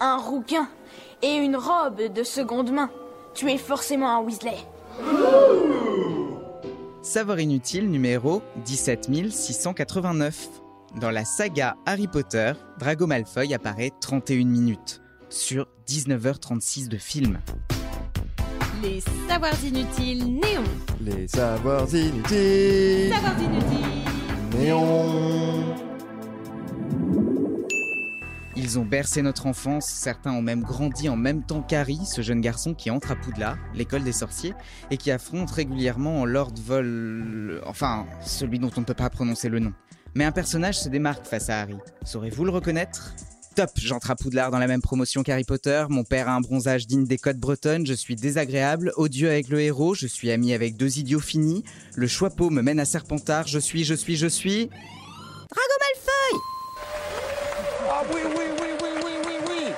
un rouquin et une robe de seconde main. Tu es forcément un Weasley. Savoir inutile numéro 17689. Dans la saga Harry Potter, Drago Malfoy apparaît 31 minutes sur 19h36 de film. Les savoirs inutiles néons. Les savoirs inutiles. Savoirs inutiles. Néon. Ils ont bercé notre enfance, certains ont même grandi en même temps qu'Harry, ce jeune garçon qui entre à Poudlard, l'école des sorciers, et qui affronte régulièrement Lord Vol... enfin, celui dont on ne peut pas prononcer le nom. Mais un personnage se démarque face à Harry. Saurez-vous le reconnaître? Top, j'entre à Poudlard dans la même promotion qu'Harry Potter, mon père a un bronzage digne des côtes bretonnes, je suis désagréable, odieux avec le héros, je suis ami avec deux idiots finis, le choixpeau me mène à Serpentard, je suis, je suis, je suis... Ah oui, oui, oui, oui, oui, oui, oui.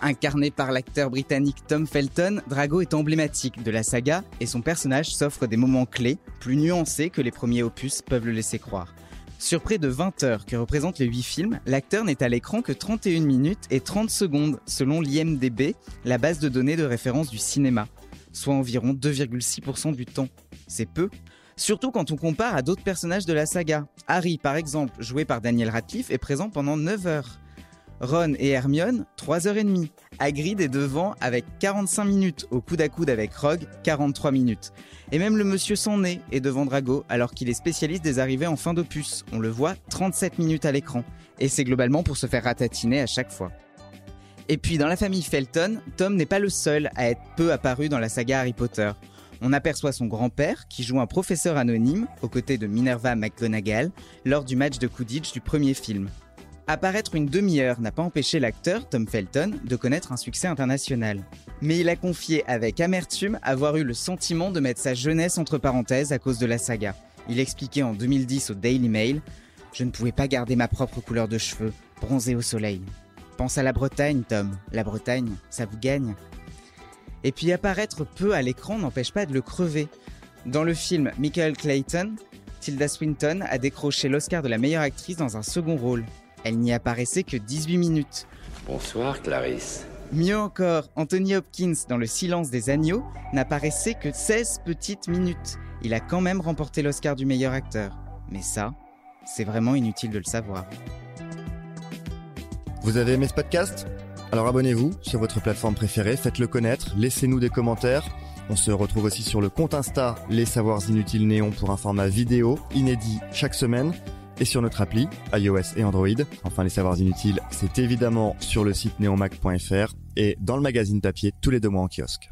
Incarné par l'acteur britannique Tom Felton, Drago est emblématique de la saga et son personnage s'offre des moments clés, plus nuancés que les premiers opus peuvent le laisser croire. Sur près de 20 heures que représentent les 8 films, l'acteur n'est à l'écran que 31 minutes et 30 secondes selon l'IMDB, la base de données de référence du cinéma, soit environ 2,6% du temps. C'est peu. Surtout quand on compare à d'autres personnages de la saga. Harry, par exemple, joué par Daniel Radcliffe, est présent pendant 9 heures. Ron et Hermione, 3h30. Hagrid est devant avec 45 minutes, au coude à coude avec Rogue, 43 minutes. Et même le monsieur sans nez est devant Drago alors qu'il est spécialiste des arrivées en fin d'opus. On le voit 37 minutes à l'écran. Et c'est globalement pour se faire ratatiner à chaque fois. Et puis dans la famille Felton, Tom n'est pas le seul à être peu apparu dans la saga Harry Potter. On aperçoit son grand-père qui joue un professeur anonyme aux côtés de Minerva McGonagall lors du match de Quidditch du premier film. Apparaître une demi-heure n'a pas empêché l'acteur, Tom Felton, de connaître un succès international. Mais il a confié avec amertume avoir eu le sentiment de mettre sa jeunesse entre parenthèses à cause de la saga. Il expliquait en 2010 au Daily Mail Je ne pouvais pas garder ma propre couleur de cheveux, bronzé au soleil. Pense à la Bretagne, Tom. La Bretagne, ça vous gagne? Et puis apparaître peu à l'écran n'empêche pas de le crever. Dans le film Michael Clayton, Tilda Swinton a décroché l'Oscar de la meilleure actrice dans un second rôle. Elle n'y apparaissait que 18 minutes. Bonsoir Clarisse. Mieux encore, Anthony Hopkins dans Le silence des agneaux n'apparaissait que 16 petites minutes. Il a quand même remporté l'Oscar du meilleur acteur. Mais ça, c'est vraiment inutile de le savoir. Vous avez aimé ce podcast? Alors abonnez-vous sur votre plateforme préférée, faites-le connaître, laissez-nous des commentaires. On se retrouve aussi sur le compte Insta Les Savoirs Inutiles Néon pour un format vidéo inédit chaque semaine et sur notre appli iOS et Android. Enfin, les savoirs inutiles, c'est évidemment sur le site neonmac.fr et dans le magazine papier tous les deux mois en kiosque.